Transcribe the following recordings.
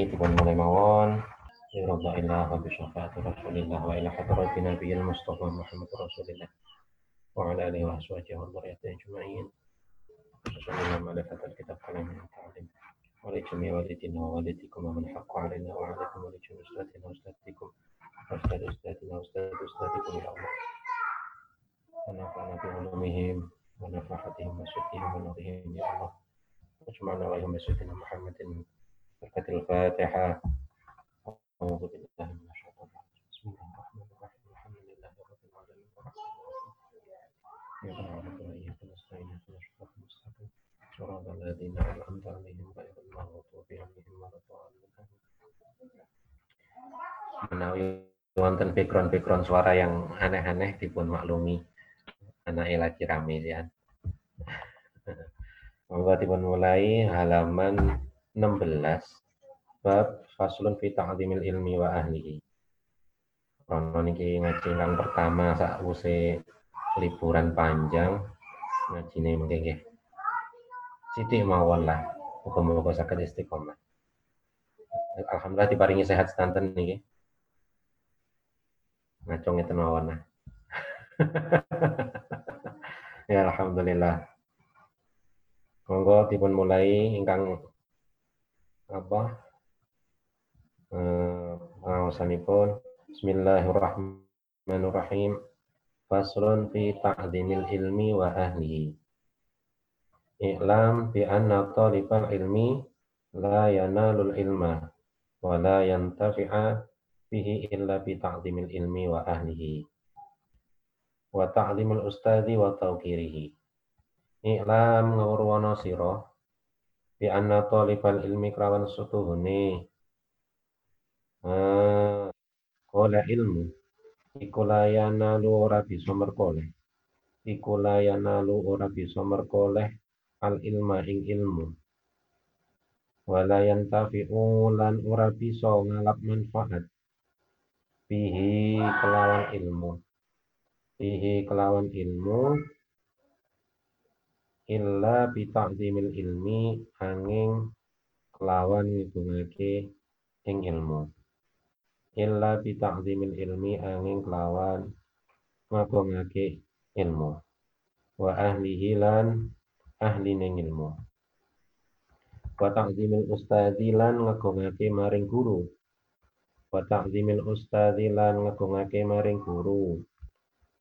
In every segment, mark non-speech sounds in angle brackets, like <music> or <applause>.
الحديث والمولموان يرضى الله بشفاعة رسول الله وإلى حضرة نبي المصطفى محمد رسول الله وعلى آله وأزواجه وذريته أجمعين. خصوصا اللهم على فتى الكتاب على من التعليم. ولجميع والدينا ووالديكم ومن حق علينا وعليكم ولجميع أستاذنا وأستاذكم وأستاذ أستاذنا وأستاذ أستاذكم يا الله. ونفعنا بعلومهم ونفحتهم وسدهم ونورهم يا الله. واجمعنا عليهم سيدنا محمد بركة الفاتحة أعوذ بالله من الشيطان الرجيم بسم الله الرحمن الرحيم الحمد لله رب العالمين الرحمن الرحيم إياك نعبد وإياك نستعين اهدنا الصراط المستقيم صراط الذين أنعمت عليهم غير المغضوب عليهم ولا الضالين menawi wonten background-background suara yang aneh-aneh dipun maklumi anak lagi rame ya Monggo dipun mulai halaman 16 bab faslun fi ta'zimil ilmi wa ahlihi. Rono niki ngaji kang pertama sakwise liburan panjang ngajine mengke nggih. Sithik mawon lah. Muga-muga saged istiqomah. Alhamdulillah diparingi sehat sedanten niki. Ngacung ngeten mawon lah. <laughs> ya alhamdulillah. Monggo dipun mulai ingkang apa eh pengawasanipun. Bismillahirrahmanirrahim. Faslun fi ta'zimil ilmi wa ahlihi. I'lam bi anna talibal ilmi la yanalul ilma wa la yantafi'a bihi illa bi ta'zimil ilmi wa ahlihi. Wa ta'zimul ustadi wa tawqirihi. Iklam ngawurwana sira bi anna talibal ilmi krawan sutuhune eh kola ilmu. Iku layana lu ora bisa merkoleh. Iku layana lu ora bisa merkoleh al ilma ing ilmu. Walayan tafi'u lan ora bisa ngalap manfaat. Bihi kelawan ilmu. Bihi kelawan ilmu illa bi ta'zimil ilmi angin kelawan ngegungake ing ilmu. Illa bi ta'zimil ilmi angin kelawan ngagungake ilmu. Wa ahlihi lan ahli ning ilmu. Wa ta'zimil ustadi lan ngagungake maring guru. Wa ta'zimil ustadi lan ngagungake maring guru.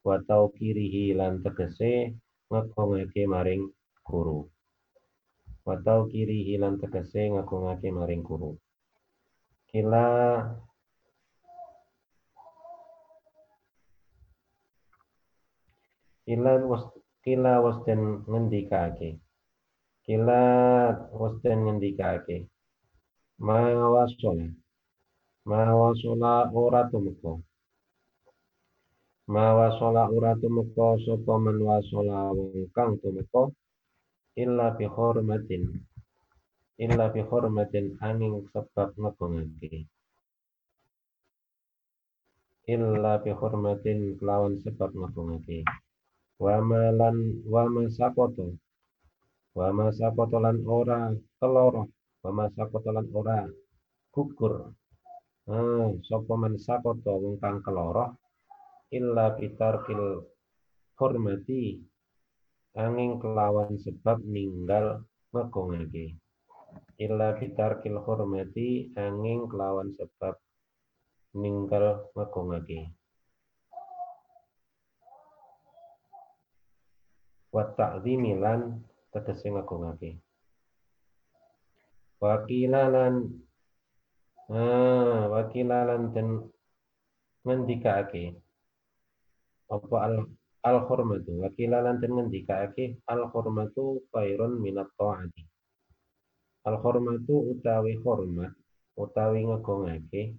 Wa tauqirihi lan tegese ngagungake maring guru. Watau kiri hilang tegese ngagungake maring guru. Kila kila was kila was den ngendikake. Kila was den ngendikake. Mawasola. Mawasola ora tumeka. Mawasola ora tumeka sapa men wasola wong kang tumeka illa bi hormatin illa bi hormatin angin sebab ngegongake illa bi hormatin kelawan sebab ngegongake wa malan wa wa lan ora keloro wa lan ora gugur. Ah sapa man sakoto wong kang keloro? Illa bitarkil hormati angin kelawan sebab ninggal ngegongake illa bitarkil hormati angin kelawan sebab ninggal ngegongake wa ta'zimi lan tegese ngegongake wakilalan ah wakilalan dan ngendikake apa al al hormatu wakilalan dan ngendikake al hormatu khairun minat taati. Al hormatu utawi hormat utawi ngegongake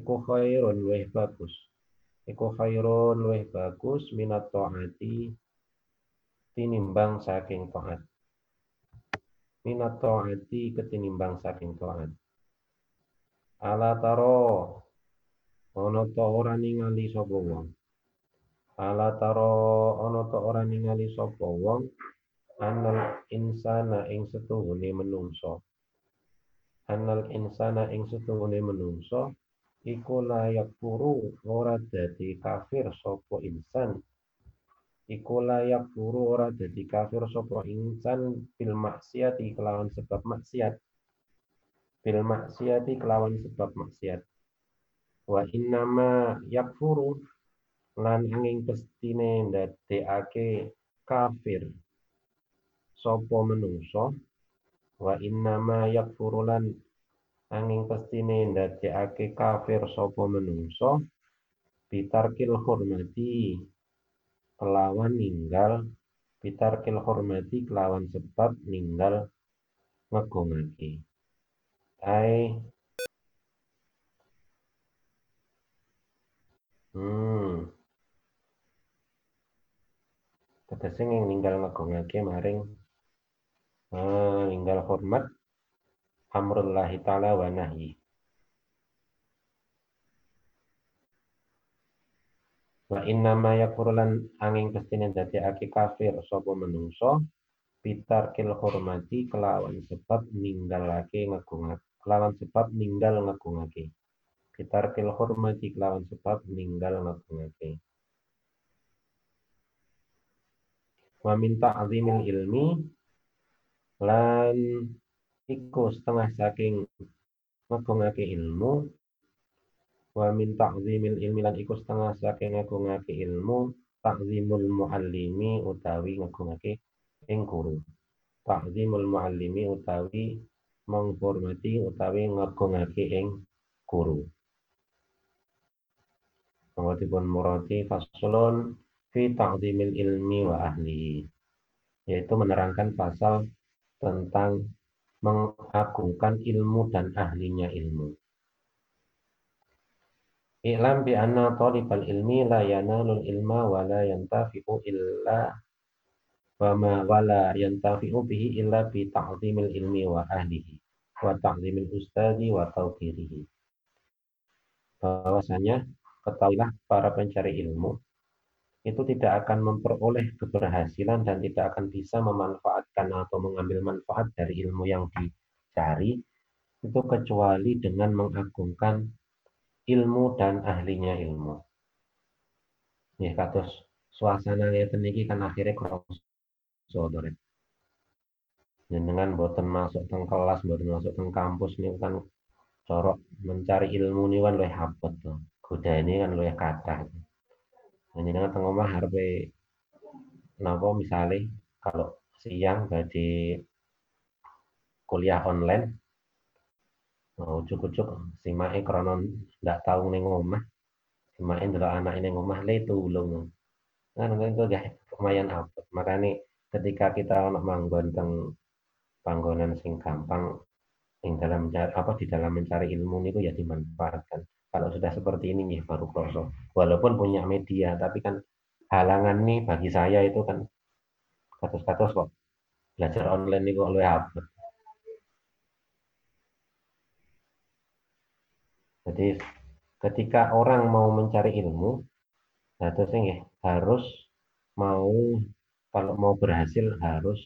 iku khairun luwih bagus. Iku khairun luwih bagus minat taati tinimbang saking taat. Minat taati ketinimbang saking taat. Ala taro ana ta ora ningali sapa wong ala taro ana ta ora ningali sapa wong anal insana ing setuhune menungso. Annal insana ing setungune menungso iku layak puru ora dadi kafir sapa insan. Iku layak puru ora dadi kafir sapa insan bil maksiati kelawan sebab maksiat. Bil maksiati kelawan sebab maksiat. Wa innama yakfuru lan angin pestine ndadekake kafir. Sapa menungso? Wa innama yakfuru lan angin pestine ndadekake kafir sapa menungso? Bitarkil hormati kelawan ninggal. Bitarkil hormati kelawan sebab ninggal ngegongake. Ai hmm tegese ninggal ngegongake maring uh, ninggal hormat amrullahi ta'ala wa nahyi wa inna ma yakurulan angin pestine dadekake kafir sapa menungso kil hormati kelawan sebab ninggalake ngagungake kelawan sebab ninggal ngagungake kil hormati kelawan sebab ninggal ngagungake wa min ta'zimil ilmi lan iku setengah saking ngagungake ilmu. Wa min ta'zimil ilmi lan iku setengah saking ngagungake ilmu ta'zimul muallimi utawi ngagungake ing guru. Ta'zimul muallimi utawi menghormati utawi ngagungake ing guru. Mengotipun murati fasulun fi ta'zimil ilmi wa ahli yaitu menerangkan pasal tentang mengagungkan ilmu dan ahlinya ilmu. I'lam bi anna talibal ilmi la yanalul ilma wa la yantafi'u illa wa ma wa la yantafi'u bihi illa bi ta'zimil ilmi wa ahlihi wa ta'zimil ustadi wa tawqirihi. Bahwasanya ketahuilah para pencari ilmu itu tidak akan memperoleh keberhasilan dan tidak akan bisa memanfaatkan atau mengambil manfaat dari ilmu yang dicari itu kecuali dengan mengagungkan ilmu dan ahlinya ilmu. Ya, kados suasana iki kan akhirnya krasa Dengan boten masuk teng kelas, boten masuk teng kampus ini kan corok mencari ilmu ini kan luwih abot to. ini kan luwih kathah jenengan tengah omah harpe napa misalnya kalau siang jadi kuliah online oh, ujuk-ujuk simake krana ndak tahu ning omah simake ndelok anak ning omah le tulung. Kan itu ya lumayan apa makanya ketika kita ono manggon teng panggonan sing gampang yang dalam mencari apa di dalam mencari ilmu niku ya dimanfaatkan kalau sudah seperti ini nih baru kroso. Walaupun punya media, tapi kan halangan nih bagi saya itu kan katus-katus kok belajar online nih kok lebih apa. Jadi ketika orang mau mencari ilmu, nah terus ini harus mau kalau mau berhasil harus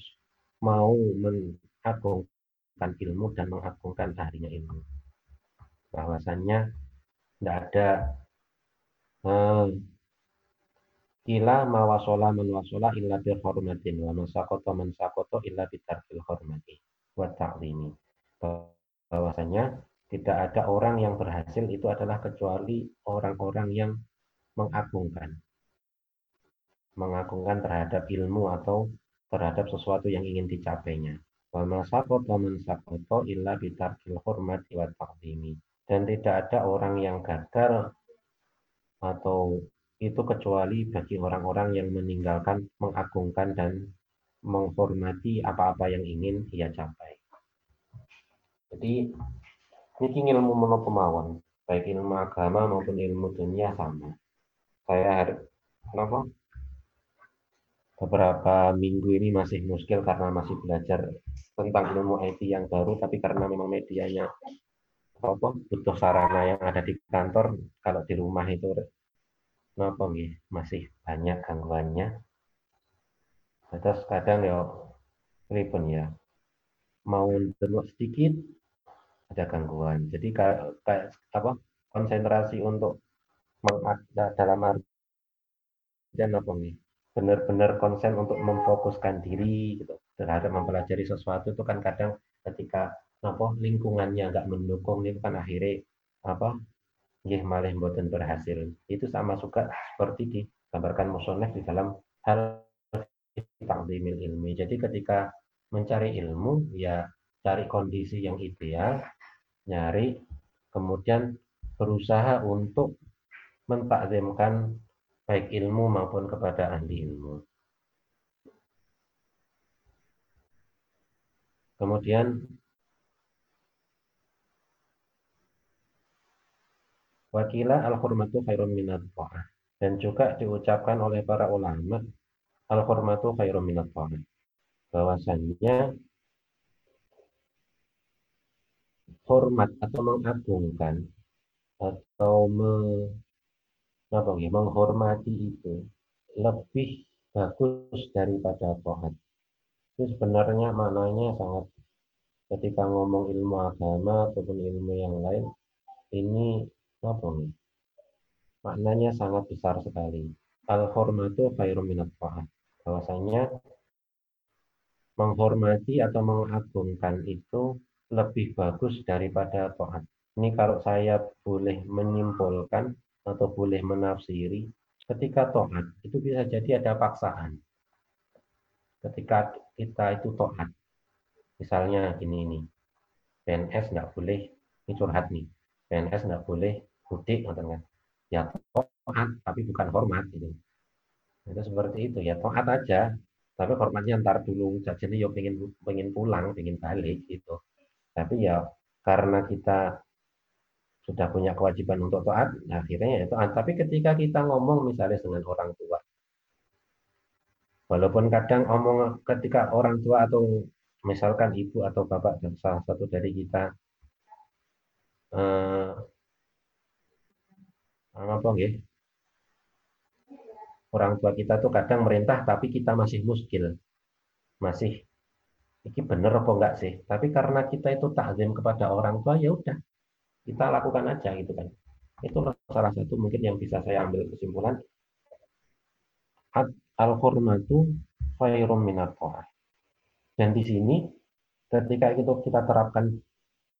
mau mengagungkan ilmu dan mengagungkan ahlinya ilmu. Bahwasannya tidak ada. Hmm, ila mawasola wasola illa bil hormatin wa masakoto mansakoto illa bitarfil hormati wa ta'limi. Bahwasanya tidak ada orang yang berhasil itu adalah kecuali orang-orang yang mengagungkan. Mengagungkan terhadap ilmu atau terhadap sesuatu yang ingin dicapainya. Wa masakoto mansakoto illa bitarfil hormati wa ta'limi dan tidak ada orang yang gagal atau itu kecuali bagi orang-orang yang meninggalkan, mengagungkan dan menghormati apa-apa yang ingin ia capai. Jadi ini ilmu mono kemauan, baik ilmu agama maupun ilmu dunia sama. Saya harus kenapa? Beberapa minggu ini masih muskil karena masih belajar tentang ilmu IT yang baru, tapi karena memang medianya apa butuh sarana yang ada di kantor kalau di rumah itu apa nih masih banyak gangguannya? Terus kadang ya ribet ya. Mau delok sedikit ada gangguan. Jadi kayak apa konsentrasi untuk dalam artian apa nih? Benar-benar konsen untuk memfokuskan diri gitu. Terhadap mempelajari sesuatu itu kan kadang ketika apa lingkungannya nggak mendukung itu kan akhirnya apa ya malah buatan berhasil. Itu sama suka seperti digambarkan musonef di dalam hal takdimil ilmi. Jadi ketika mencari ilmu ya cari kondisi yang ideal nyari kemudian berusaha untuk mentakzimkan baik ilmu maupun kepada ahli ilmu. Kemudian Wakila al-hurmatu khairun minat ta'ah. Dan juga diucapkan oleh para ulama al-hurmatu khairun minat ta'ah. Bahwasannya hormat atau mengagungkan atau me, apa ya, menghormati itu lebih bagus daripada tohat. Itu sebenarnya maknanya sangat ketika ngomong ilmu agama ataupun ilmu yang lain ini nih? Maknanya sangat besar sekali. Al-hormatu khairum minat Bahwasanya menghormati atau mengagungkan itu lebih bagus daripada taat. Ini kalau saya boleh menyimpulkan atau boleh menafsiri, ketika taat itu bisa jadi ada paksaan. Ketika kita itu taat, misalnya ini nih, PNS nggak boleh, ini curhat nih, PNS nggak boleh mudik, kan. Ya taat, tapi bukan hormat gitu. Itu seperti itu ya taat aja, tapi hormatnya ntar dulu. Jadi yo pengen pengen pulang, pengen balik gitu. Tapi ya karena kita sudah punya kewajiban untuk taat, nah akhirnya itu. Tapi ketika kita ngomong misalnya dengan orang tua, walaupun kadang omong ketika orang tua atau misalkan ibu atau bapak dan salah satu dari kita eh, apa nggih? Orang tua kita tuh kadang merintah tapi kita masih muskil. Masih ini bener apa enggak sih? Tapi karena kita itu takzim kepada orang tua, ya udah kita lakukan aja gitu kan. Itu salah satu mungkin yang bisa saya ambil kesimpulan. Al-hurmatu khairum minat Dan di sini ketika itu kita terapkan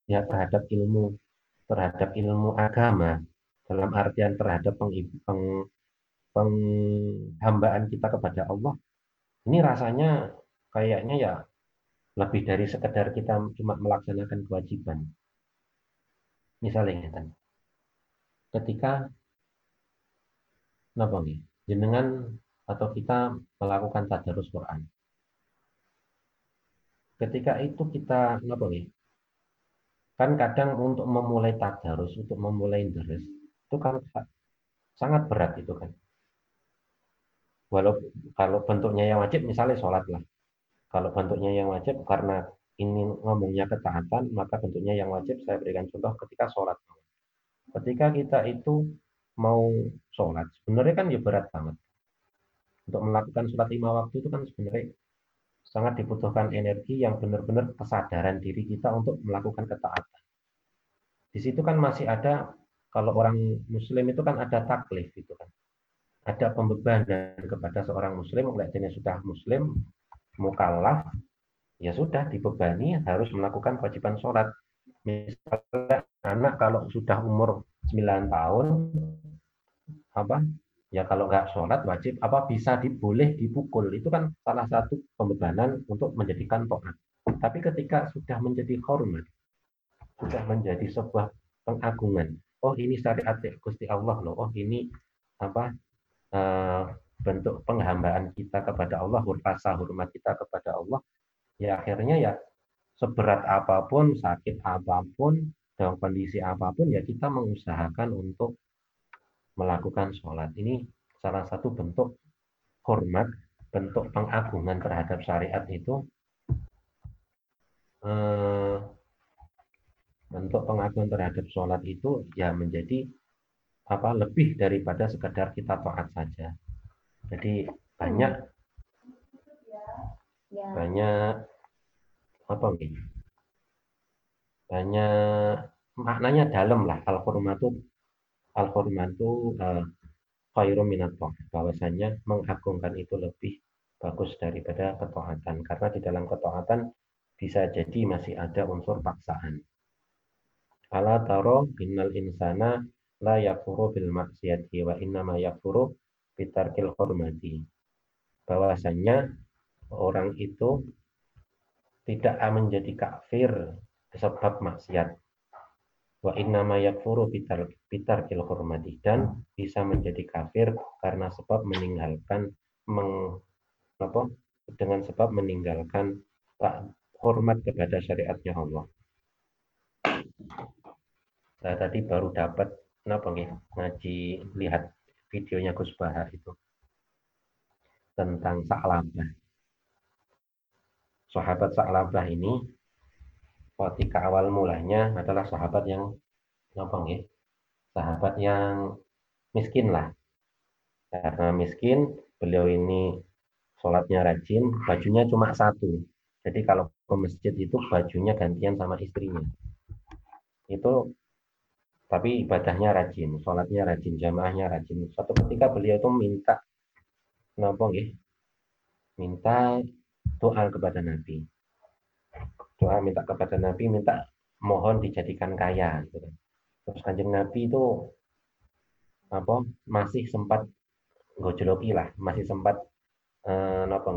ya terhadap ilmu terhadap ilmu agama dalam artian terhadap peng, peng, penghambaan kita kepada Allah ini rasanya kayaknya ya lebih dari sekedar kita cuma melaksanakan kewajiban. Misalnya kan, ketika napa nih, jenengan atau kita melakukan tadarus Quran. Ketika itu kita napa nih? Kan kadang untuk memulai tadarus, untuk memulai deres, itu kan sangat berat itu kan. Walau kalau bentuknya yang wajib misalnya sholat lah kalau bentuknya yang wajib karena ini ngomongnya ketaatan, maka bentuknya yang wajib saya berikan contoh ketika sholat. Ketika kita itu mau sholat, sebenarnya kan ya berat banget. Untuk melakukan sholat lima waktu itu kan sebenarnya sangat dibutuhkan energi yang benar-benar kesadaran diri kita untuk melakukan ketaatan. Di situ kan masih ada kalau orang muslim itu kan ada taklif itu kan. Ada pembebanan kepada seorang muslim, mulai sudah muslim, mukallaf ya sudah dibebani harus melakukan kewajiban sholat. Misalnya anak kalau sudah umur 9 tahun apa ya kalau nggak sholat wajib apa bisa diboleh dipukul itu kan salah satu pembebanan untuk menjadikan to'at. Tapi ketika sudah menjadi hormat, sudah menjadi sebuah pengagungan. Oh ini syariat Gusti Allah loh. Oh ini apa uh, bentuk penghambaan kita kepada Allah, rasa hormat kita kepada Allah, ya akhirnya ya seberat apa pun, sakit apa pun, dalam kondisi apa pun, ya kita mengusahakan untuk melakukan sholat. Ini salah satu bentuk hormat, bentuk pengagungan terhadap syariat itu eh, bentuk pengagungan terhadap sholat itu ya menjadi apa lebih daripada sekedar kita taat saja. Jadi banyak ya. banyak apa nih? banyak maknanya dalam lah al hurmatu al hurmatu uh, khairum minat bahwasanya mengagungkan itu lebih bagus daripada ketaatan karena di dalam ketaatan bisa jadi masih ada unsur paksaan. Ala taro innal insana la yakfuru bil maksiati wa innama yakfuru bitarkil hormati. Bahwasanya orang itu tidak menjadi kafir sebab maksiat. Wa innama yakfuru bitar, bitarkil hormati. Dan bisa menjadi kafir karena sebab meninggalkan meng, apa, dengan sebab meninggalkan hormat kepada syariatnya Allah. Saya tadi baru dapat kenapa nih ngaji lihat videonya Gus Bahar itu tentang Sa'labah. Sahabat Sa'labah ini ketika awal mulanya adalah sahabat yang kenapa nih? Sahabat yang miskin lah. Karena miskin, beliau ini sholatnya rajin, bajunya cuma satu. Jadi kalau ke masjid itu bajunya gantian sama istrinya. Itu tapi ibadahnya rajin, sholatnya rajin, jamaahnya rajin. Suatu ketika beliau itu minta, kenapa nggih? Minta doa kepada Nabi. Doa minta kepada Nabi, minta mohon dijadikan kaya. Gitu. Kan. Terus kanjeng Nabi itu apa masih sempat gojoloki lah, masih sempat eh, napa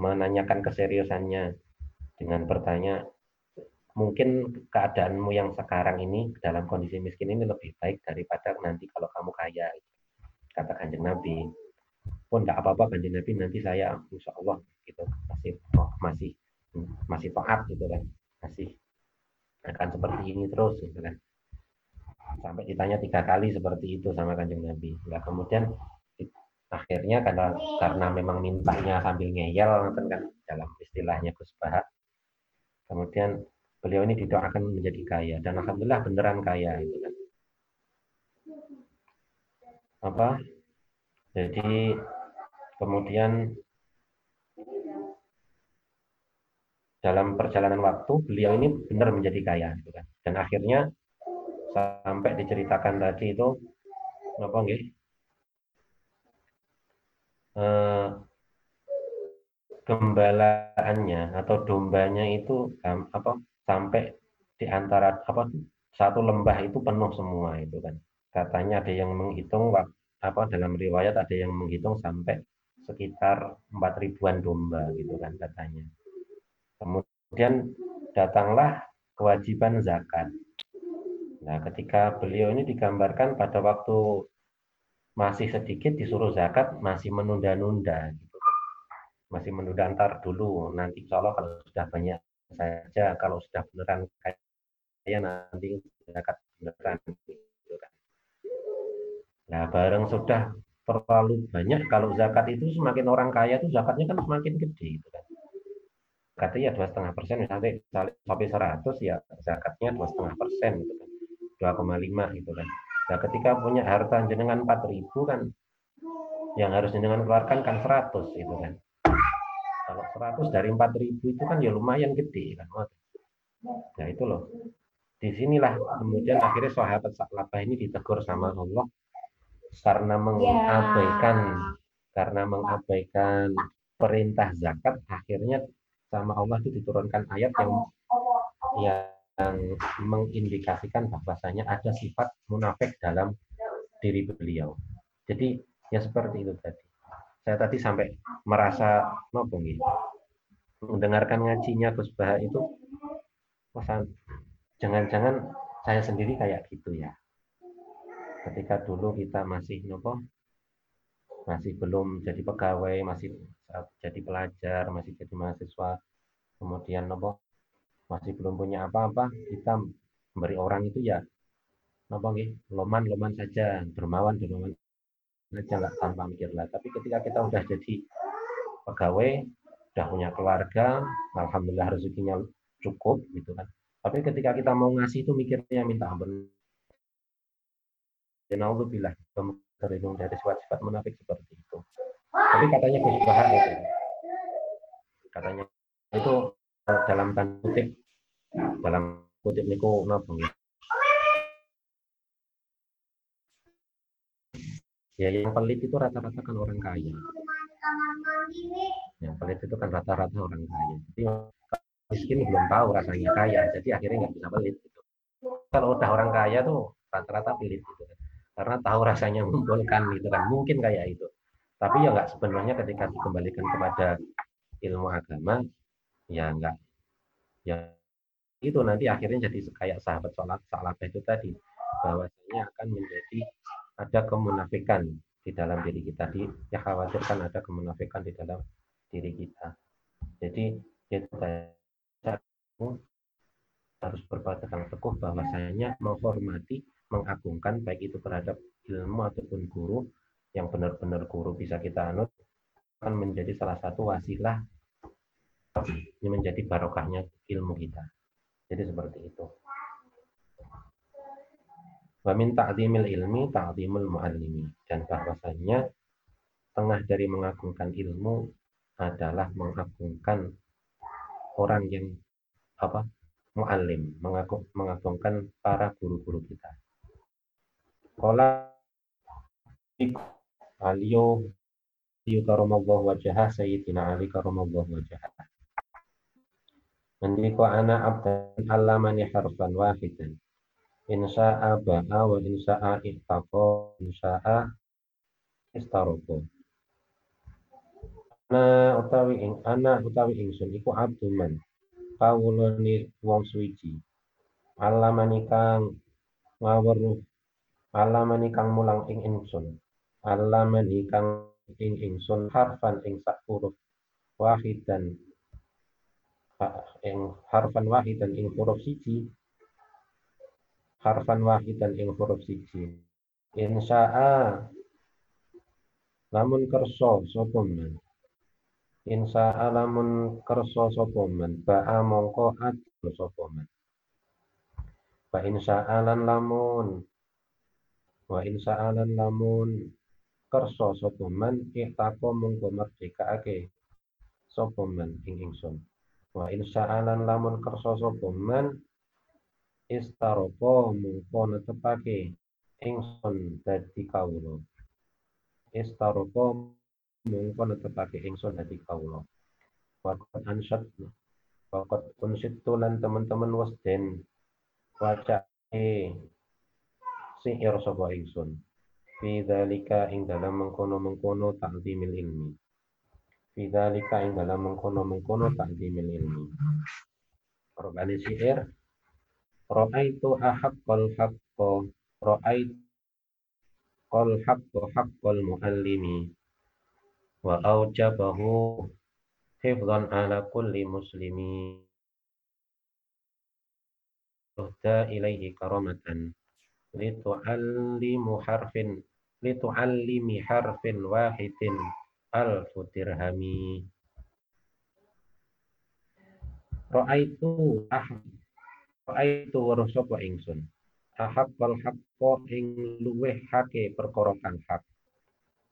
menanyakan keseriusannya dengan bertanya mungkin keadaanmu yang sekarang ini dalam kondisi miskin ini lebih baik daripada nanti kalau kamu kaya. Kata kanjeng Nabi pun tidak apa-apa kanjeng Nabi nanti saya insya Allah gitu. Masih oh, masih masih taat gitu kan. Masih akan seperti ini terus gitu kan. Sampai ditanya tiga kali seperti itu sama kanjeng Nabi. Nah kemudian akhirnya karena karena memang mintanya sambil ngeyel kan dalam istilahnya Gus kemudian beliau ini didoakan menjadi kaya. Dan alhamdulillah beneran kaya itu kan. Apa? Jadi kemudian dalam perjalanan waktu beliau ini benar menjadi kaya gitu kan. Dan akhirnya sampai diceritakan tadi itu apa nggih? Eh, gembalaannya atau dombanya itu apa sampai di antara apa satu lembah itu penuh semua itu kan. Katanya ada yang menghitung apa dalam riwayat ada yang menghitung sampai sekitar empat ribuan domba gitu kan katanya. Kemudian datanglah kewajiban zakat. Nah, ketika beliau ini digambarkan pada waktu masih sedikit disuruh zakat masih menunda-nunda gitu. Kan. Masih menunda antar dulu nanti insya Allah kalau sudah banyak saja kalau sudah beneran kaya nanti zakat beneran gitu kan. Nah, bareng sudah terlalu banyak kalau zakat itu semakin orang kaya itu zakatnya kan semakin gede gitu kan. Zakatnya ya dua setengah persen misalnya sampai seratus ya zakatnya dua setengah persen gitu kan. 2,5 gitu kan. Nah, ketika punya harta jenengan 4000 kan yang harus jenengan keluarkan kan 100 gitu kan. Kalau 100 dari 4000 itu kan ya lumayan gede kan. Nah itu loh. Di sinilah kemudian akhirnya sahabat Sa'labah ini ditegur sama Allah karena mengabaikan yeah. karena mengabaikan perintah zakat akhirnya sama Allah itu diturunkan ayat yang yang mengindikasikan bahwasanya ada sifat munafik dalam diri beliau. Jadi ya seperti itu tadi saya tadi sampai merasa nopo mendengarkan ngajinya Gus Bah itu pesan jangan-jangan saya sendiri kayak gitu ya. Ketika dulu kita masih nopo masih belum jadi pegawai masih jadi pelajar masih jadi mahasiswa kemudian nopo masih belum punya apa-apa kita memberi orang itu ya nopo loman loman saja dermawan lah tanpa mikir lah. Tapi ketika kita udah jadi pegawai, udah punya keluarga, alhamdulillah rezekinya cukup gitu kan. Tapi ketika kita mau ngasih itu mikirnya minta ampun. Dan Allah terlindung dari sifat-sifat munafik seperti itu. Tapi katanya Gus Bahar itu, katanya itu dalam tanda kutip dalam kutip niku napa Ya yang pelit itu rata-rata kan orang kaya. Yang pelit itu kan rata-rata orang kaya. Jadi miskin belum tahu rasanya kaya, jadi akhirnya nggak bisa pelit. Gitu. Kalau udah orang kaya tuh rata-rata pelit gitu kan. Karena tahu rasanya mengumpulkan gitu kan. Mungkin kayak itu. Tapi ya nggak sebenarnya ketika dikembalikan kepada ilmu agama, ya nggak ya itu nanti akhirnya jadi kayak sahabat sholat salat itu tadi bahwasanya akan menjadi ada kemunafikan di dalam diri kita di ya khawatirkan ada kemunafikan di dalam diri kita jadi itu harus berpegang teguh bahwasanya menghormati mengagungkan baik itu terhadap ilmu ataupun guru yang benar-benar guru bisa kita anut akan menjadi salah satu wasilah menjadi barokahnya ilmu kita. Jadi seperti itu. Wa min ta'zimil ilmi ta'zimul muallimi. Dan bahwasanya tengah dari mengagungkan ilmu adalah mengagungkan orang yang apa muallim, mengagung, mengagungkan para guru-guru kita. Kala Aliyo Aliyo karamallahu wajah Sayyidina Ali karamallahu wajah. Mendiko ana abdan allamani harfan wahidan insya'a ba'a wa insya'a ittaqa insya'a istaroko ana utawi ing ana utawi ingsun iku abduman kawulane wong suwiji. Alamani kang ngaweruh alamani kang mulang ing ingsun. Alamani kang ing ingsun harfan ing sak huruf wahidan ing harfan wahidan ing huruf siji harfan wahidan ing huruf siji. Insya'a lamun kerso sapa men? Insya'a lamun kerso sapa men? Ba'a mongko adil sapa men? Wa insya'a lan lamun. Wa insya'a lan lamun kerso sapa men? Ihtaqo mongko merdekaake sapa men ing ingsun. Wa insya'a lan lamun kerso sapa istaroko mungko netepake ingsun dadi kawula. Istaroko mungko netepake ingsun dadi kawula. Waqat ansat waqat unsit lan teman-teman wis den wacake sihir sapa ingsun. Fi dzalika ing dalam mengkono-mengkono ta'zimil ilmi. Fi dzalika ing dalam mengkono-mengkono ta'zimil ilmi. Rokani sihir Ra'aitu ahaqqal haqqo Ra'aitu qal haqqo haqqal muallimi wa aujabahu hifdhan ala kulli muslimi tuhda ilaihi karamatan. Litu'allimu harfin litu'allimi harfin wahidin alfu dirhami. Ra'aitu ahad itu weruh sapa ingsun. Ahaqqal haqqo ing luweh hake perkara kang hak.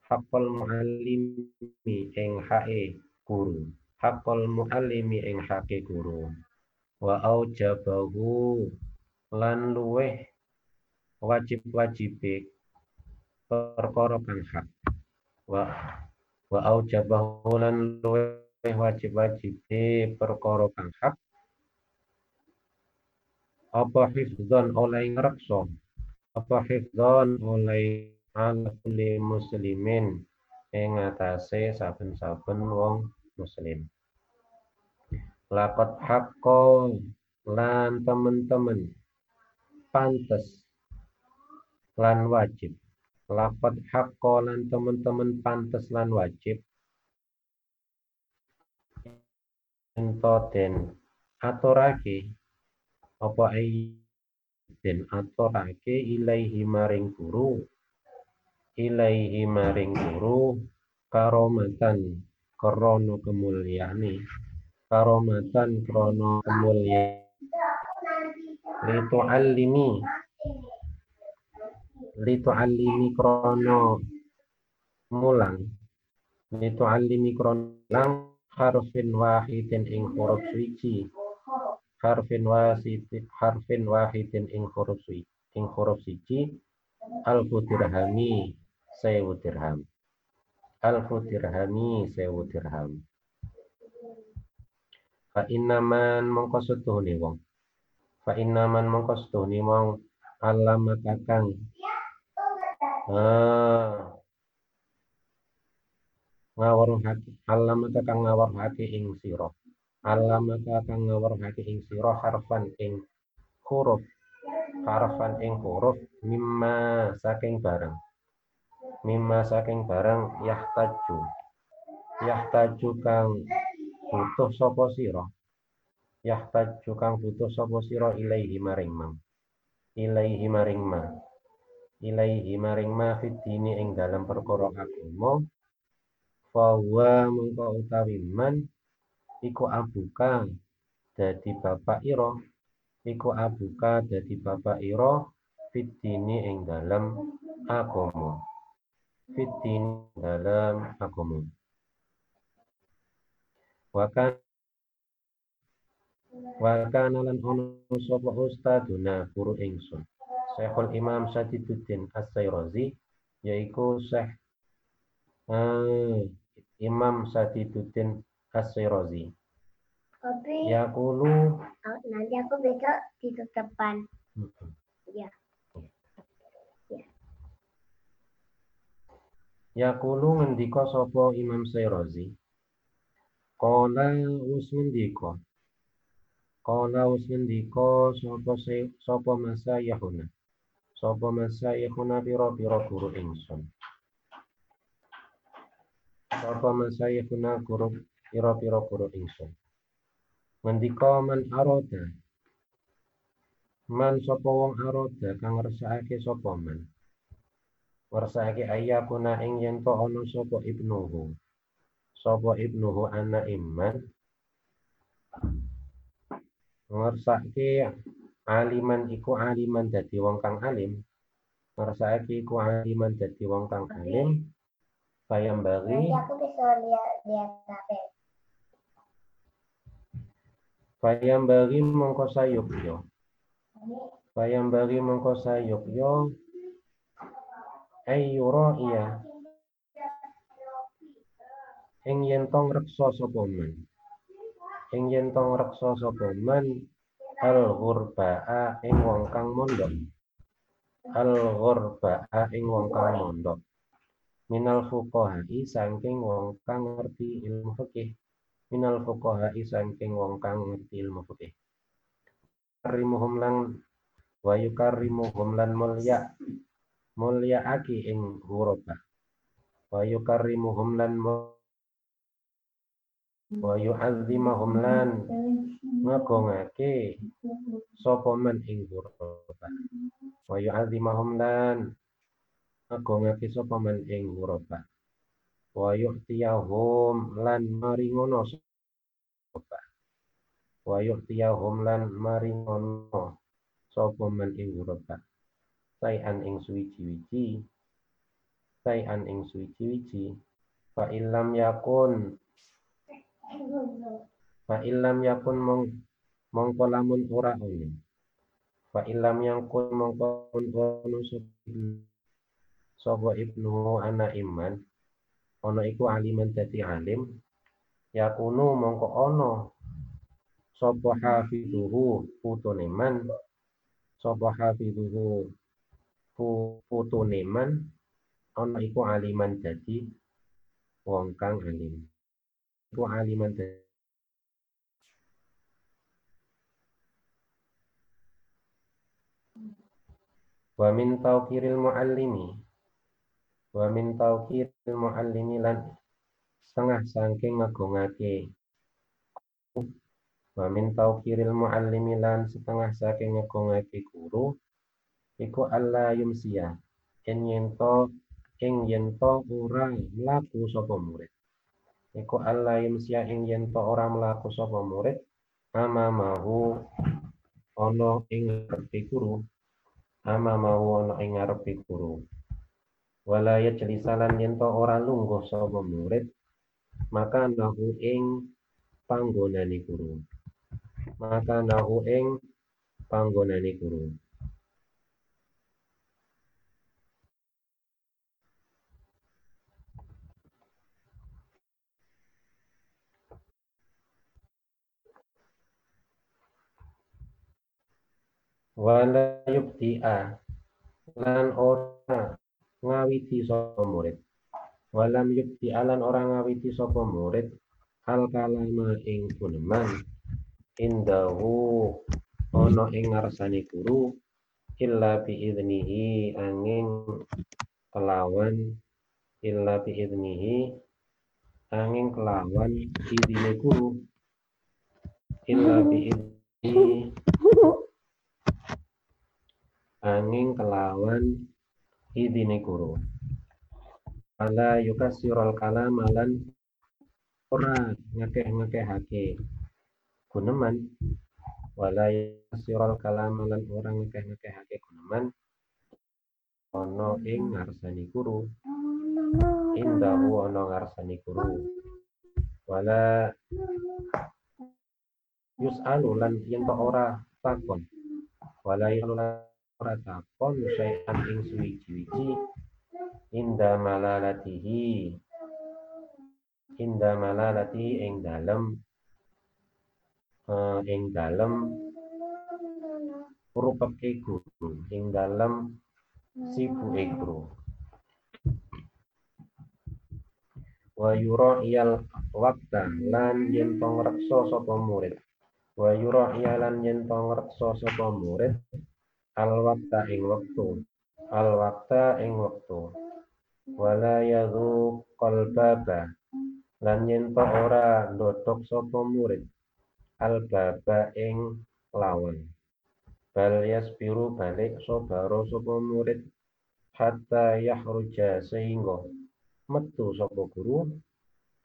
Haqqal muallimi ing hae guru. Haqqal muallimi ing hake guru. Wa aujabahu lan luweh wajib-wajibe perkara kang hak. Wa wa aujabahu lan luweh wajib-wajibe perkara kang hak apa hifdzan oleh ngrekso apa hifdzan oleh ala kulli muslimin? Ing atase saben-saben wong muslim. Lakot hakko lan temen-temen. Pantes lan wajib. Lakot hakko lan temen-temen pantes lan wajib. Ento den. Aturake apa den aturake ilaihi maring guru. Ilaihi maring guru karomatan krono kemuliaane. Karomatan krono kemuliaan litu alimi litu alimi krono mulang. Litu alimi krono lang harfin wahidin ing huruf suci harfin wasitin harfin wahidin ing huruf suci ing huruf siji. Alfu dirhami sewu dirham. Alfu dirhami sewu dirham. Fa innaman mongko setuhune wong. Fa innaman mongko setuhune wong. Alama kakang ah. Ngawaruhake alama kakang ngawaruhake ing sira alama kakang ngawaruhake ing sira harfan ing huruf harfan ing huruf mimma saking barang. Mimma saking barang yahtaju. Yahtaju kang butuh sapa sira? Yahtaju kang butuh sapa sira? Ilaihi maring ma. Ilaihi maring ma. Ilaihi maring ma fitini ing dalam perkara agama. Fawa mengko utawi man iku abuka dadi bapak ira. Iku abuka dadi bapak ira fitini ing dalam agama. Fitini dalam agama. Wakan wakan lan ono sapa ustaduna guru ingsun. Syekhul Imam Sadiduddin As-Sayrazi yaiku Syekh eh, Imam Sadiduddin As-Sayrazi Kopi, yaqulu oh, nanti aku besok di depan. Ya. Yaqulu ngendika sapa Imam Sayrazi Qala wis ngendika. Qala wis ngendika sapa se- sapa masayihuna sapa masayihuna pira-pira guru ingsun. Sapa masayihuna guru pira-pira guru ingsun. Ngendika man aroda. Man sapa wong aroda kang ngersakake sapa man Ngersakake ayakuna ing yen to ana sapa ibnuhu. Sapa ibnuhu anak iman ngersake aliman iku aliman dadi wong kang alim. Ngersake iku aliman dadi wong kang alim. Bayam bagi aku besok lihat lihat. Bayam bagi mongko sayukyo bayam bagi mongko sayukyo ayyura iya. Ing yen to ngreksa sapa ing yen to ngreksa sapa man al ghurba'a ing wong kang mondok al ghurba'a ing wong kang mondok minal fuqaha'i saking wong kang ngerti ilmu fikih minal fuqaha'i saking wong kang ngerti ilmu fikih. Karimuhum lan wa yukarrimuhum lan mulya mulya aki ing ghurba wa yukarrimuhum lan wa yu'azzimahum lan ngagungake sapa man ing ghurba wa yu'azzimahum lan ngagungake sapa man ing ghurba wa yu'tiyahum lan maringono sapa wa yu'tiyahum lan maringono sapa man ing ghurba sayan ing suwiji-wiji sayan ing suwiji-wiji fa illam yakun fa illam yakun mong mongko lamun ora ono fa illam yakun mongko ono sapa ibnu ana iman ono iku aliman dadi alim yakunu mongko ono. Sapa hafizuhu putune man. Sapa hafizuhu pu- putune man. Ono iku aliman dadi wong kang alim. Iku aliman dadi wa min tawqiril muallimi. Wa min tawqiril muallimi lan setengah saking ngagungake wa min tawqiril muallimi lan setengah saking ngagungake guru iku alla yumsiya. Ing yen to ing yen to ora mlaku sapa murid. Iku alla yumsiya ing yen to ora mlaku sapa murid amamahu ana ing ngarepe guru amamahu ana ing ngarepe guru wala yajlisalan yen to ora lungguh sapa murid maka nahu ing panggonane guru. Maka nahu ing panggonane guru. Wala yubti'a lan ora ngawiti sapa murid? Walam yubti'a lan ora ngawiti sapa murid? Al kalama ing guneman indahu ana ing ngarsane guru illa bi idnihi angin kelawan illa bi idnihi angin kelawan idine guru. Illa bi idnihi angin kelawan idine guru. Ala yukasirul kalam lan ora ngekeh-ngekehake guneman. Wala yukasirul kalam lan ora ngekeh-ngekehake guneman. Ana ing ngarsani guru. Indahu ana ngarsani guru. Wala yus'alu lan yen ora takon. Wala yulan ora takon syai'an ing suwiji-wiji inda malalatihi inda malalati ing dalem uh, ing dalem rupake guru ing dalem sibuke guru wa iyal wakta lan yen to ngreksa sapa murid. Wa yura lan yen sapa al wakta ing wektu. Al wakta ing wektu. Wala yadhu qalbaba lan yen ora ndodhok sapa murid. Al baba ing lawan. Bal yasbiru balik sabaro sapa murid. Hatta yahruja sehingga metu sapa guru.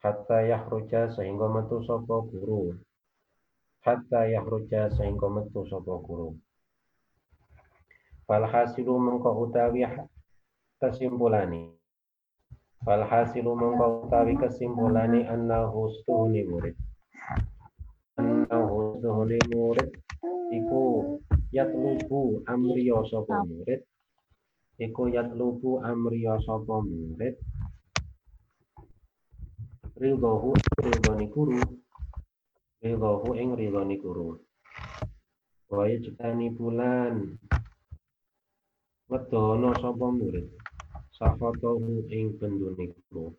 Hatta yahruja sehingga metu sapa guru. Hatta yahruja sehingga metu sapa guru Falhasilu mengko utawi kesimpulane. Falhasilu mengko utawi kesimpulane annahu stuhuni murid. Annahu stuhuni murid iku yatlubu amriya sapa murid. Iku yatlubu amriya sapa murid. Ridhohu ridhoni guru. Ridhohu ing ridhoni guru. Wa yajtani bulan Wedono sapa murid? Sakhatahu ing bendune guru.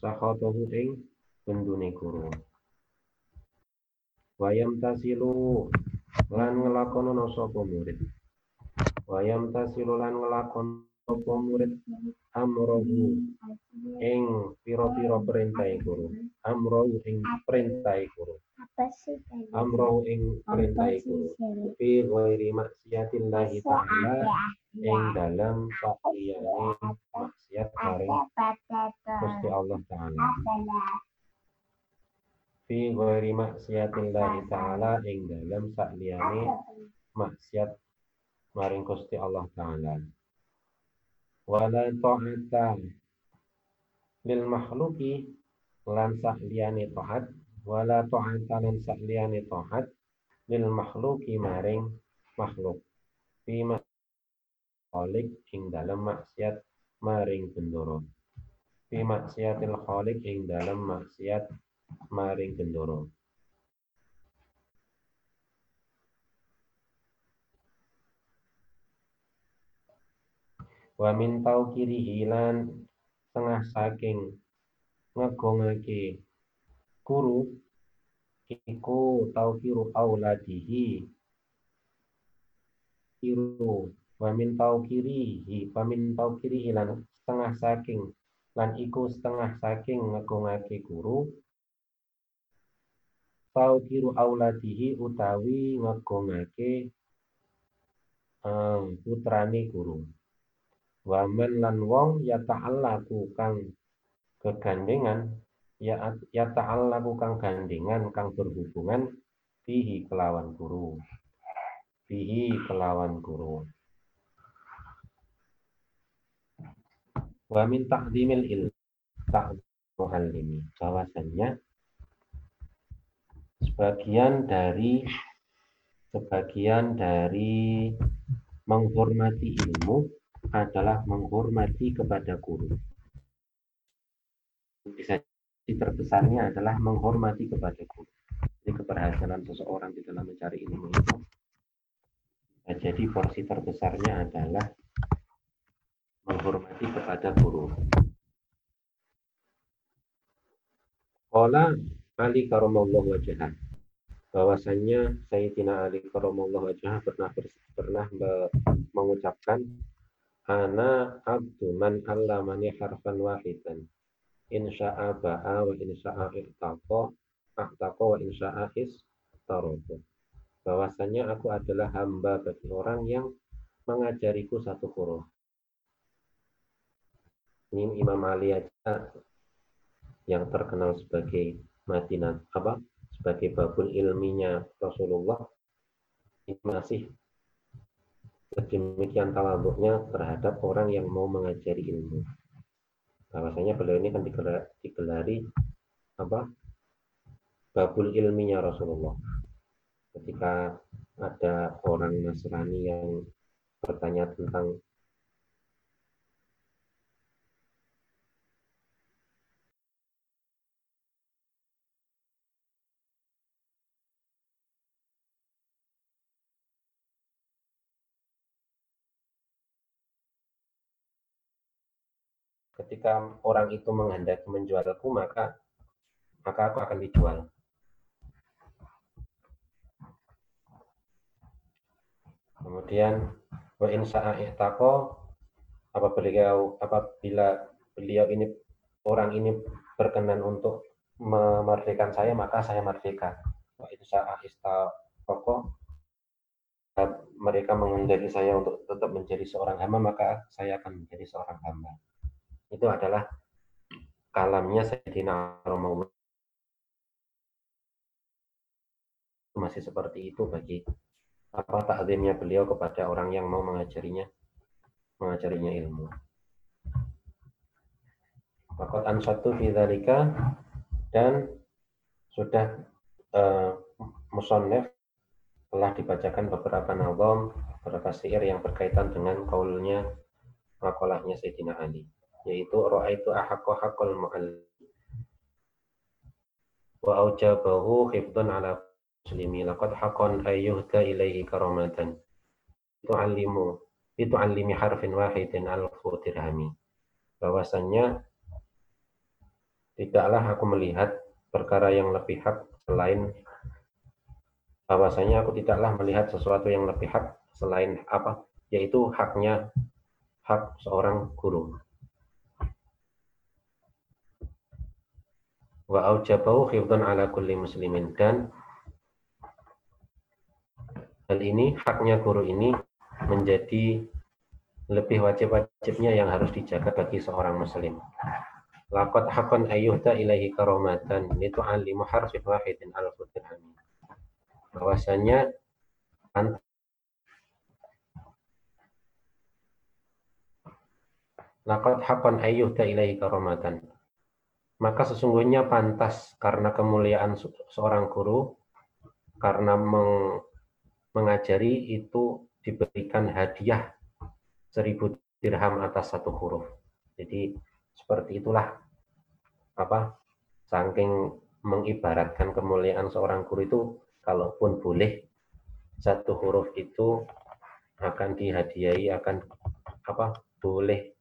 Sakhatahu ing bendune guru. Wayam tasilu lan ngelakonono sapa murid? Wayam tasilu lan ngelakon sapa murid? Amrohu ing pira-pira perintah guru. Amrohu ing perintah guru. Amrohu ing perintah guru. Fi ghairi maksiatillahi ta'ala ing dalam sakliyane maksiat maring Gusti Allah taala. Fi ghairi maksiatillahi taala ing dalam sakliyane maksiat maring Gusti Allah taala. Wala ta'ata lil makhluki lan sakliyane taat. Wala ta'ata lan sakliyane taat lil makhluki maring makhluk. Fi khalik ing dalam maksiat maring bendoro fi maksiatil khalik ing dalam maksiat maring bendoro wa min kiri hilan tengah saking ngegongake guru iku tauqiru auladihi. Kiru wa min tauqirihi wa tauqirihi lan setengah saking lan iku setengah saking ngegongake guru. Tauqiru auladihi utawi ngegongake um, putrane guru. Wamen lan wong ya ta'allaku kang kegandengan ya ya ta'allaku kang gandengan kang berhubungan bihi kelawan guru. Bihi kelawan guru wa min ta'dimil ta'dhim muallimi bahwasannya sebagian dari sebagian dari menghormati ilmu adalah menghormati kepada guru. Bisa terbesarnya adalah menghormati kepada guru. Jadi keberhasilan seseorang di dalam mencari ilmu itu bisa jadi porsi terbesarnya adalah menghormati kepada guru. Qala Ali karamallahu wajah bahwasanya Sayyidina Ali karamallahu wajah pernah pernah mengucapkan ana abdu man allamani harfan wahidan. Insya'a ba'a wa insya'a i'taqa ahtaqa wa insya'a istaroko bahwasanya aku adalah hamba bagi orang yang mengajariku satu huruf ini Imam Ali aja yang terkenal sebagai Madinah apa sebagai babul ilminya Rasulullah ini masih sedemikian tawaduknya terhadap orang yang mau mengajari ilmu. Bahwasanya beliau ini kan digelari apa? Babul ilminya Rasulullah. Ketika ada orang Nasrani yang bertanya tentang ketika orang itu menghendaki menjualku maka maka aku akan dijual. Kemudian wa in apa beliau apabila beliau ini orang ini berkenan untuk memerdekakan saya maka saya merdeka. Wa in istaqo mereka menghendaki saya untuk tetap menjadi seorang hamba maka saya akan menjadi seorang hamba itu adalah kalamnya Sayyidina Rasulullah masih seperti itu bagi apa takzimnya beliau kepada orang yang mau mengajarinya mengajarinya ilmu. Makotan satu fidzalika dan sudah uh, musonef telah dibacakan beberapa nazam, beberapa syair yang berkaitan dengan kaulnya makolahnya Sayyidina Ali yaitu ra'aitu ahaqqa haqqal mu'allim wa aujabahu hifdhan ala muslimi laqad haqqan ayyuhda ilaihi karamatan. Tu'allimu alimi harfin wahidin alfu dirhami. Bahwasannya tidaklah aku melihat perkara yang lebih hak selain bahwasanya aku tidaklah melihat sesuatu yang lebih hak selain apa? Yaitu haknya hak seorang guru wa aujabahu khifdan ala kulli muslimin dan hal ini haknya guru ini menjadi lebih wajib-wajibnya yang harus dijaga bagi seorang muslim. Laqad haqqan ayyuhda ilaihi karamatan alimu harfin wahidin al dirham. Bahwasanya Laqad haqqan ayyuhda ilaihi karamatan maka sesungguhnya pantas karena kemuliaan seorang guru karena meng, mengajari itu diberikan hadiah seribu dirham atas satu huruf. Jadi seperti itulah apa saking mengibaratkan kemuliaan seorang guru itu kalaupun boleh satu huruf itu akan dihadiahi akan apa boleh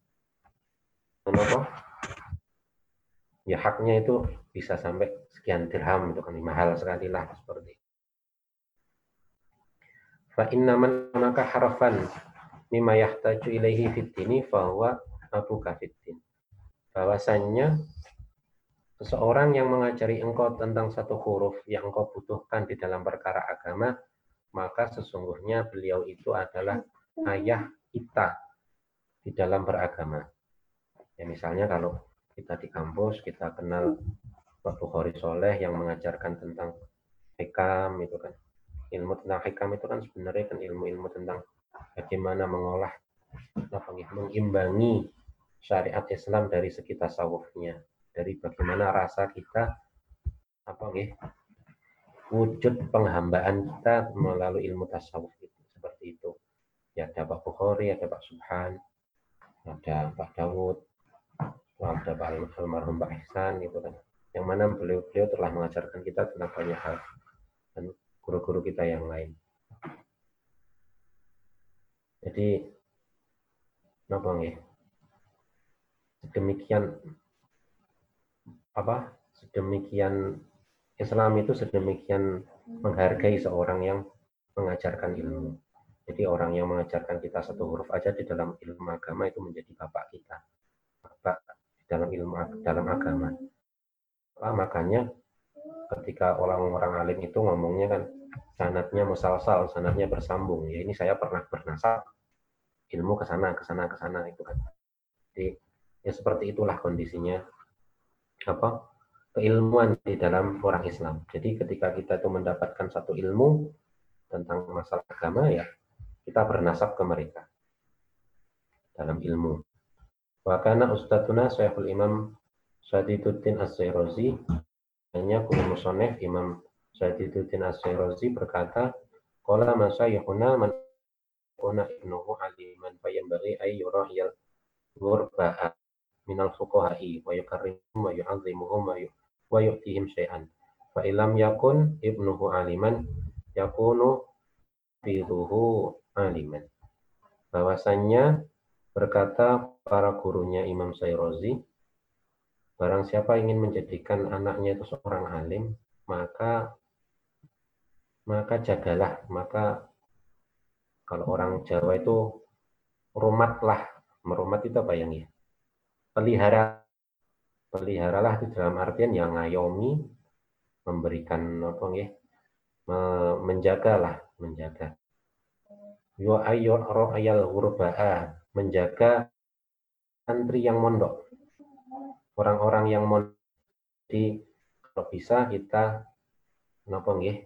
ya haknya itu bisa sampai sekian dirham itu kan mahal sekali lah seperti. Fa inna man maka harfan mimma yahtaju ilaihi fid dini fahuwa abu kafiddin bahwasannya seseorang yang mengajari engkau tentang satu huruf yang engkau butuhkan di dalam perkara agama maka sesungguhnya beliau itu adalah ayah kita di dalam beragama. Ya misalnya kalau kita di kampus kita kenal Pak Bukhari Soleh yang mengajarkan tentang hikam itu kan. Ilmu tentang hikam itu kan sebenarnya kan ilmu-ilmu tentang bagaimana mengolah apa mengimbangi syariat Islam dari segi tasawufnya. Dari bagaimana rasa kita apa nih wujud penghambaan kita melalui ilmu tasawuf itu. Seperti itu. Ya ada Pak Bukhari, ada Pak Subhan, ada Pak Dawud, ada Pak almarhum Pak Ihsan itu kan. Yang mana beliau-beliau telah mengajarkan kita tentang banyak hal dan guru-guru kita yang lain. Jadi, apa ya? Sedemikian apa? Sedemikian Islam itu sedemikian menghargai seorang yang mengajarkan ilmu. Jadi orang yang mengajarkan kita satu huruf aja di dalam ilmu agama itu menjadi bapak kita. Dalam ilmu dalam agama. Nah, makanya ketika orang-orang alim itu ngomongnya kan sanatnya musalsal, sanatnya bersambung. Ya ini saya pernah bernasab ilmu ke sana, ke sana, ke sana itu kan. Jadi ya seperti itulah kondisinya apa keilmuan di dalam orang Islam. Jadi ketika kita itu mendapatkan satu ilmu tentang masalah agama ya kita bernasab ke mereka dalam ilmu. Wa kana ustaduna Syekhul Imam Sadiduddin As-Sayrozi hanya kulul musonef Imam Sadiduddin As-Sayrozi berkata Qala masyaykhuna man yakuna ibnuhu aliman fayanbaghi ay yurahiyal ghurba'a minal fuqaha'i wa yukarrimuhum wa yu'azzimuhum wa yu'tihim syai'an. Fa ilam yakun ibnuhu aliman yakunu fiduhu aliman. Bahwasannya berkata para gurunya Imam Sayrozi barang siapa ingin menjadikan anaknya itu seorang alim maka maka jagalah maka kalau orang Jawa itu rumatlah. Merumat itu apa yang ya? Pelihara. Peliharalah itu dalam artian yang ngayomi, memberikan apa ya? Menjagalah, menjaga. Yo ayo ayal hurba'a, menjaga santri yang mondok. Orang-orang yang mondok. Jadi kalau bisa kita napa nggih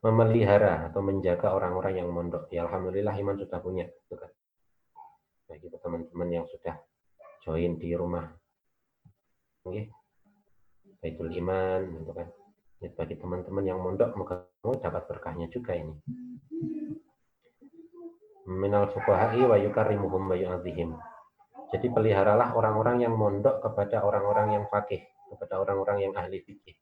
memelihara atau menjaga orang-orang yang mondok. Ya alhamdulillah iman sudah punya, gitu kan. Bagi teman-teman yang sudah join di rumah. Oke. Baitul Iman, gitu kan. Ya, bagi teman-teman yang mondok, kamu dapat berkahnya juga ini. Minal fuqaha'i wa yukarrimuhum wa yu'adzihim. Jadi peliharalah orang-orang yang mondok kepada orang-orang yang fakih, kepada orang-orang yang ahli fikih.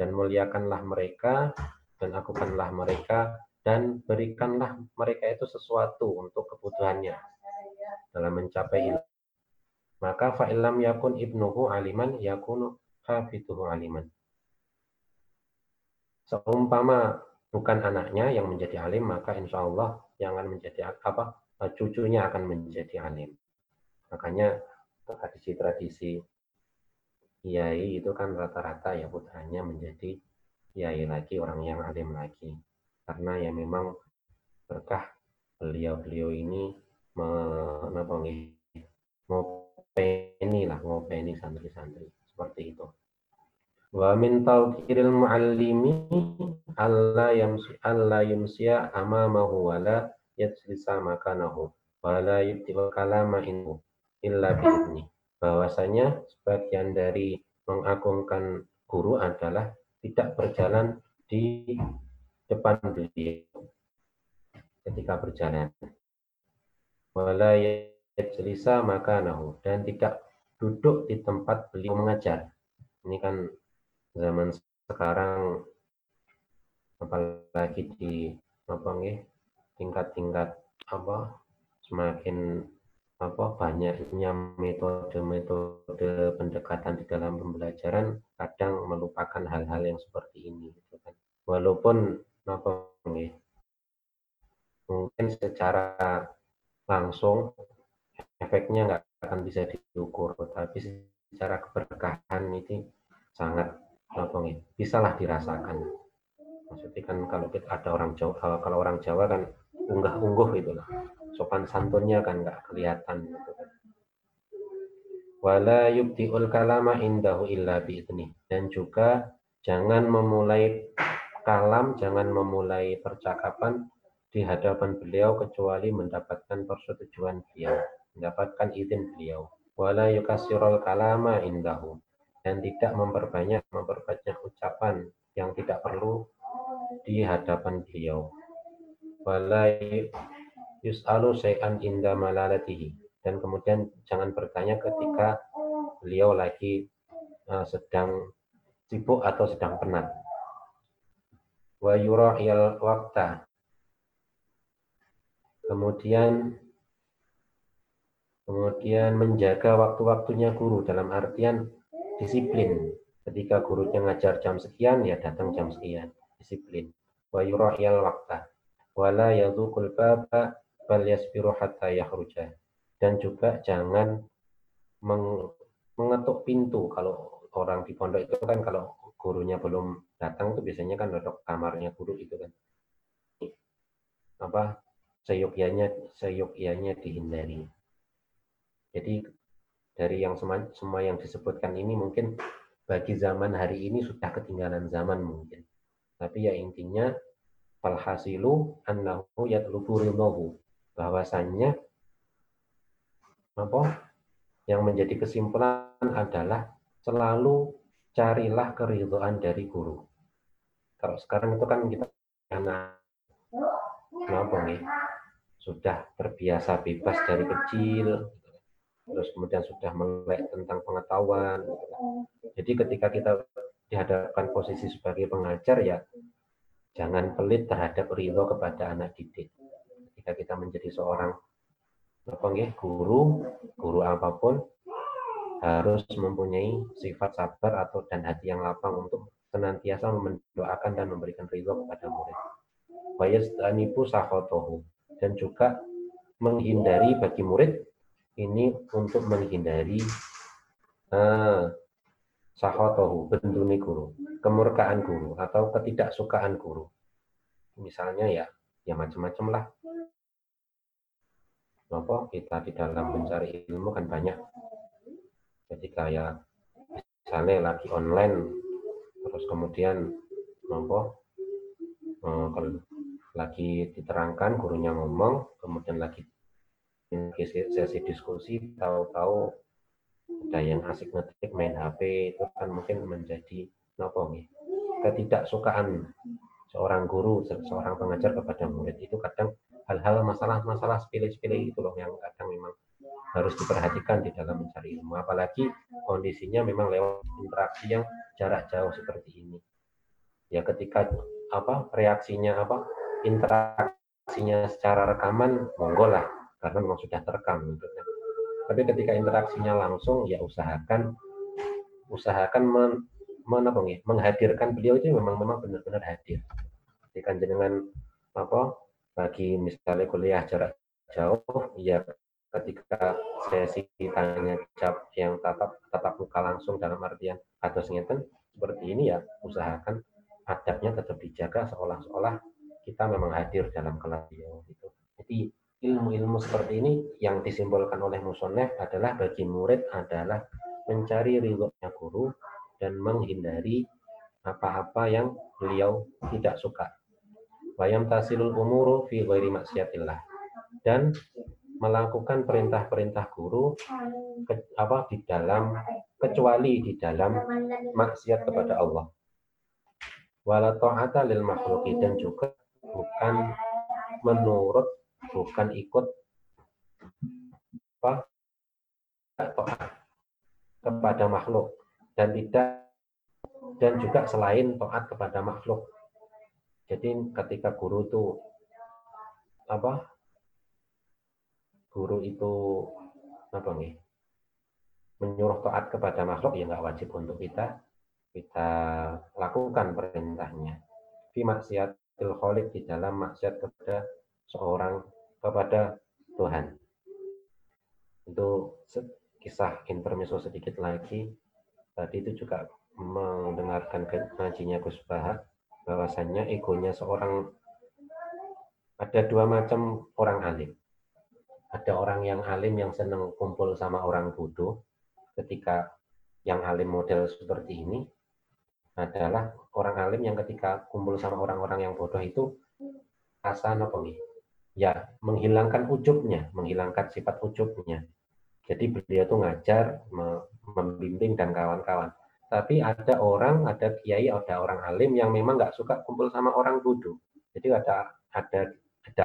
Dan muliakanlah mereka dan akukanlah mereka dan berikanlah mereka itu sesuatu untuk kebutuhannya dalam mencapai ilmu. Maka fa'ilam yakun ibnuhu aliman yakunu hafituhu aliman. Seumpama bukan anaknya yang menjadi alim, maka insya Allah yang akan menjadi apa? Cucunya akan menjadi alim. Makanya tradisi-tradisi kiai itu kan rata-rata ya putranya menjadi kiai lagi, orang yang alim lagi. Karena ya memang berkah beliau-beliau ini menaponi ngopeni lah, ngopeni santri-santri. Seperti itu. Wa min tawqiril muallimi alla yamsi alla yumsiya amamahu wa la yajlisa makanahu wa la yubtil kalama inhu illa bi'idni. Bahwasanya sebagian dari mengagungkan guru adalah tidak berjalan di depan beliau ketika berjalan. Wala yajlisa makanahu dan tidak duduk di tempat beliau mengajar. Ini kan zaman sekarang apalagi di apa tingkat-tingkat apa semakin apa banyaknya metode-metode pendekatan di dalam pembelajaran kadang melupakan hal-hal yang seperti ini gitu kan. Walaupun apa nih mungkin secara langsung efeknya nggak akan bisa diukur, tapi secara keberkahan ini sangat apa nih bisalah dirasakan. Maksudnya kan kalau kita ada orang Jawa, kalau orang Jawa kan unggah-ungguh itu lah sopan santunnya kan nggak kelihatan gitu kan. Wala kalama indahu illa bi'idni. Dan juga jangan memulai kalam, jangan memulai percakapan di hadapan beliau kecuali mendapatkan persetujuan beliau, mendapatkan izin beliau. Wala yukasirul kalama indahu. Dan tidak memperbanyak memperbanyak ucapan yang tidak perlu di hadapan beliau. Wala yus'alu syai'an inda malalatihi. Dan kemudian jangan bertanya ketika beliau lagi uh, sedang sibuk atau sedang penat. Wa yura'il wakta. Kemudian kemudian menjaga waktu-waktunya guru dalam artian disiplin. Ketika gurunya ngajar jam sekian, ya datang jam sekian. Disiplin. Wa yura'il wakta. Wala yadhukul baba bal yasbiru hatta yakhruja. Dan juga jangan mengetuk pintu kalau orang di pondok itu kan kalau gurunya belum datang tuh biasanya kan duduk kamarnya guru itu kan apa seyogyanya seyogyanya dihindari jadi dari yang semua, semua yang disebutkan ini mungkin bagi zaman hari ini sudah ketinggalan zaman mungkin. Tapi ya intinya falhasilu annahu yatlubu ridhahu bahwasannya apa? Yang menjadi kesimpulan adalah selalu carilah keridhaan dari guru. Kalau sekarang itu kan kita anak kenapa nih? Sudah terbiasa bebas dari kecil, terus kemudian sudah melek tentang pengetahuan. Jadi ketika kita dihadapkan posisi sebagai pengajar ya jangan pelit terhadap ridho kepada anak didik. Ketika kita menjadi seorang guru guru apa pun harus mempunyai sifat sabar atau dan hati yang lapang untuk senantiasa mendoakan dan memberikan ridho kepada murid. Wayastanibu sahotohu dan juga menghindari bagi murid ini untuk menghindari uh, sahotohu benduni guru, kemurkaan guru atau ketidaksukaan guru. Misalnya ya, ya macam-macam lah. Apa? Kita di dalam mencari ilmu kan banyak. Ketika ya misalnya lagi online terus kemudian apa? Eh, kalau lagi diterangkan gurunya ngomong kemudian lagi sesi diskusi tahu-tahu ada yang asik ngetik main HP itu kan mungkin menjadi nopo nih ketidaksukaan seorang guru seorang pengajar kepada murid itu kadang hal-hal masalah-masalah sepele-sepele itu loh yang kadang memang harus diperhatikan di dalam mencari ilmu. Apalagi kondisinya memang lewat interaksi yang jarak jauh seperti ini. Ya ketika apa reaksinya apa interaksinya secara rekaman monggo lah karena memang sudah terekam gitu tapi ketika interaksinya langsung ya usahakan usahakan men, men apa, menghadirkan beliau itu memang memang benar-benar hadir jika dengan apa bagi misalnya kuliah jarak jauh, ya ketika sesi tanya jawab yang tatap tatap muka langsung dalam artian atau sengeten seperti ini ya usahakan adabnya tetap dijaga seolah-olah kita memang hadir dalam kelas gitu. Jadi ilmu-ilmu seperti ini yang disimbolkan oleh musonef adalah bagi murid adalah mencari ridhonya guru dan menghindari apa-apa yang beliau tidak suka wayam tasilul umuru fi ghairi maksiatillah dan melakukan perintah-perintah guru ke, apa di dalam kecuali di dalam maksiat kepada Allah. Wala ta'ata lil makhluki dan juga bukan menurut bukan ikut apa kepada makhluk dan tidak dan juga selain taat kepada makhluk jadi ketika guru itu apa? Guru itu apa nih? Menyuruh taat kepada makhluk ya nggak wajib untuk kita kita lakukan perintahnya. Fi maksiatil di dalam maksiat kepada seorang kepada Tuhan. Itu kisah intermezzo sedikit lagi. Tadi itu juga mendengarkan ngajinya Gus Bahak bahwasannya egonya seorang ada dua macam orang alim. Ada orang yang alim yang senang kumpul sama orang bodoh. Ketika yang alim model seperti ini adalah orang alim yang ketika kumpul sama orang-orang yang bodoh itu apa nih? Ya, menghilangkan ujubnya, menghilangkan sifat ujubnya. Jadi beliau itu ngajar, membimbing dan kawan-kawan. tapi ada orang, ada kiai, ada orang alim yang memang nggak suka kumpul sama orang bodoh. Jadi ada ada ada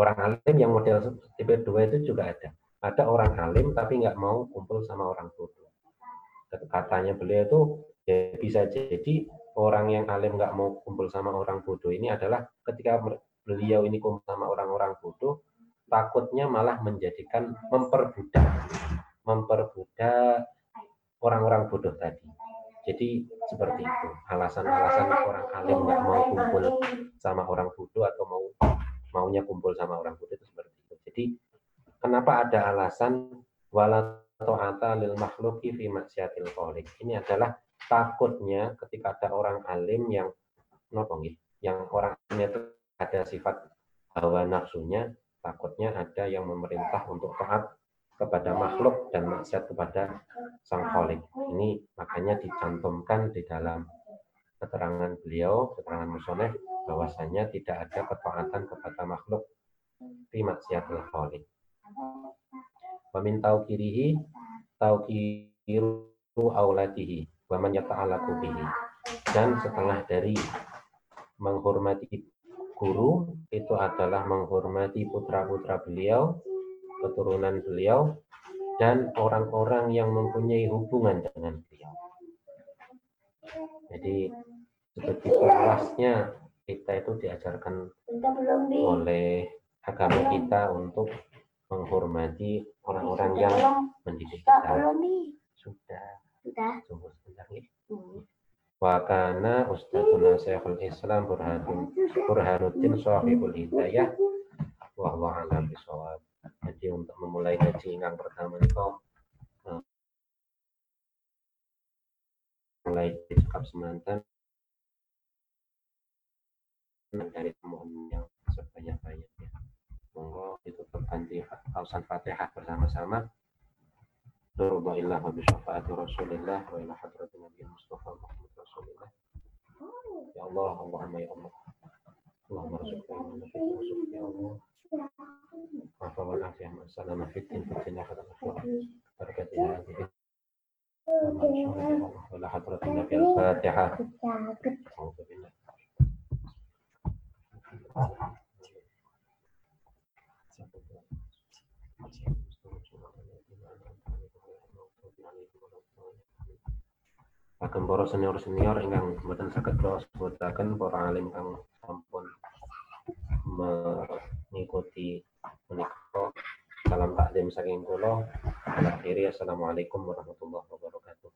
orang alim yang model tipe dua itu juga ada. Ada orang alim tapi nggak mau kumpul sama orang bodoh. Katanya beliau itu ya bisa jadi orang yang alim nggak mau kumpul sama orang bodoh ini adalah ketika beliau ini kumpul sama orang-orang bodoh, takutnya malah menjadikan memperbudak, memperbudak orang-orang bodoh tadi. Jadi seperti itu alasan-alasan orang alim nggak mau kumpul sama orang bodoh atau mau maunya kumpul sama orang bodoh itu seperti itu. Jadi kenapa ada alasan wala ta'ata lil makhluki fi maksiatil khaliq. Ini adalah takutnya ketika ada orang alim yang nopo yang orang itu ada sifat hawa nafsunya, takutnya ada yang memerintah untuk taat kepada makhluk dan maksiat kepada sang kholik. Ini makanya dicantumkan di dalam keterangan beliau, keterangan musoneh, bahwasanya tidak ada ketaatan kepada makhluk di maksiatul kholik. Meminta kirihi, tau kiru auladihi, waman yata'alaku bihi. Dan setengah dari menghormati guru itu adalah menghormati putra-putra beliau keturunan beliau dan orang-orang yang mempunyai hubungan dengan beliau. Jadi sebegitu luasnya kita itu diajarkan oleh agama kita untuk menghormati orang-orang yang mendidik kita. Sudah. Sudah. Wa kana Ustadzuna Syekhul Islam Burhanuddin Burhanuddin Sahibul Hidayah wa Allah alam bisawab. Jadi untuk memulai haji yang pertama itu mulai cakap semantan dari pemohon yang sebanyak-banyaknya. Monggo ditutupkan di pausan Fatihah bersama-sama. Turba illah wa Rasulillah wa ila hadrati Nabi Mustafa Muhammad Ya Allah, Allahumma ya Allah. Allahumma rasulullah, ya Allah. Mafa wa afiyah man salama fitin fitin akhir al-akhirah. Barakat ya Wa ila hadrati Nabi Al-Fatiha. Thank you. akan para senior-senior ingkang mboten saged kula sebutaken para alim kang sampun mengikuti menika. Salam taklim saking kula. Akhiri assalamualaikum warahmatullahi wabarakatuh.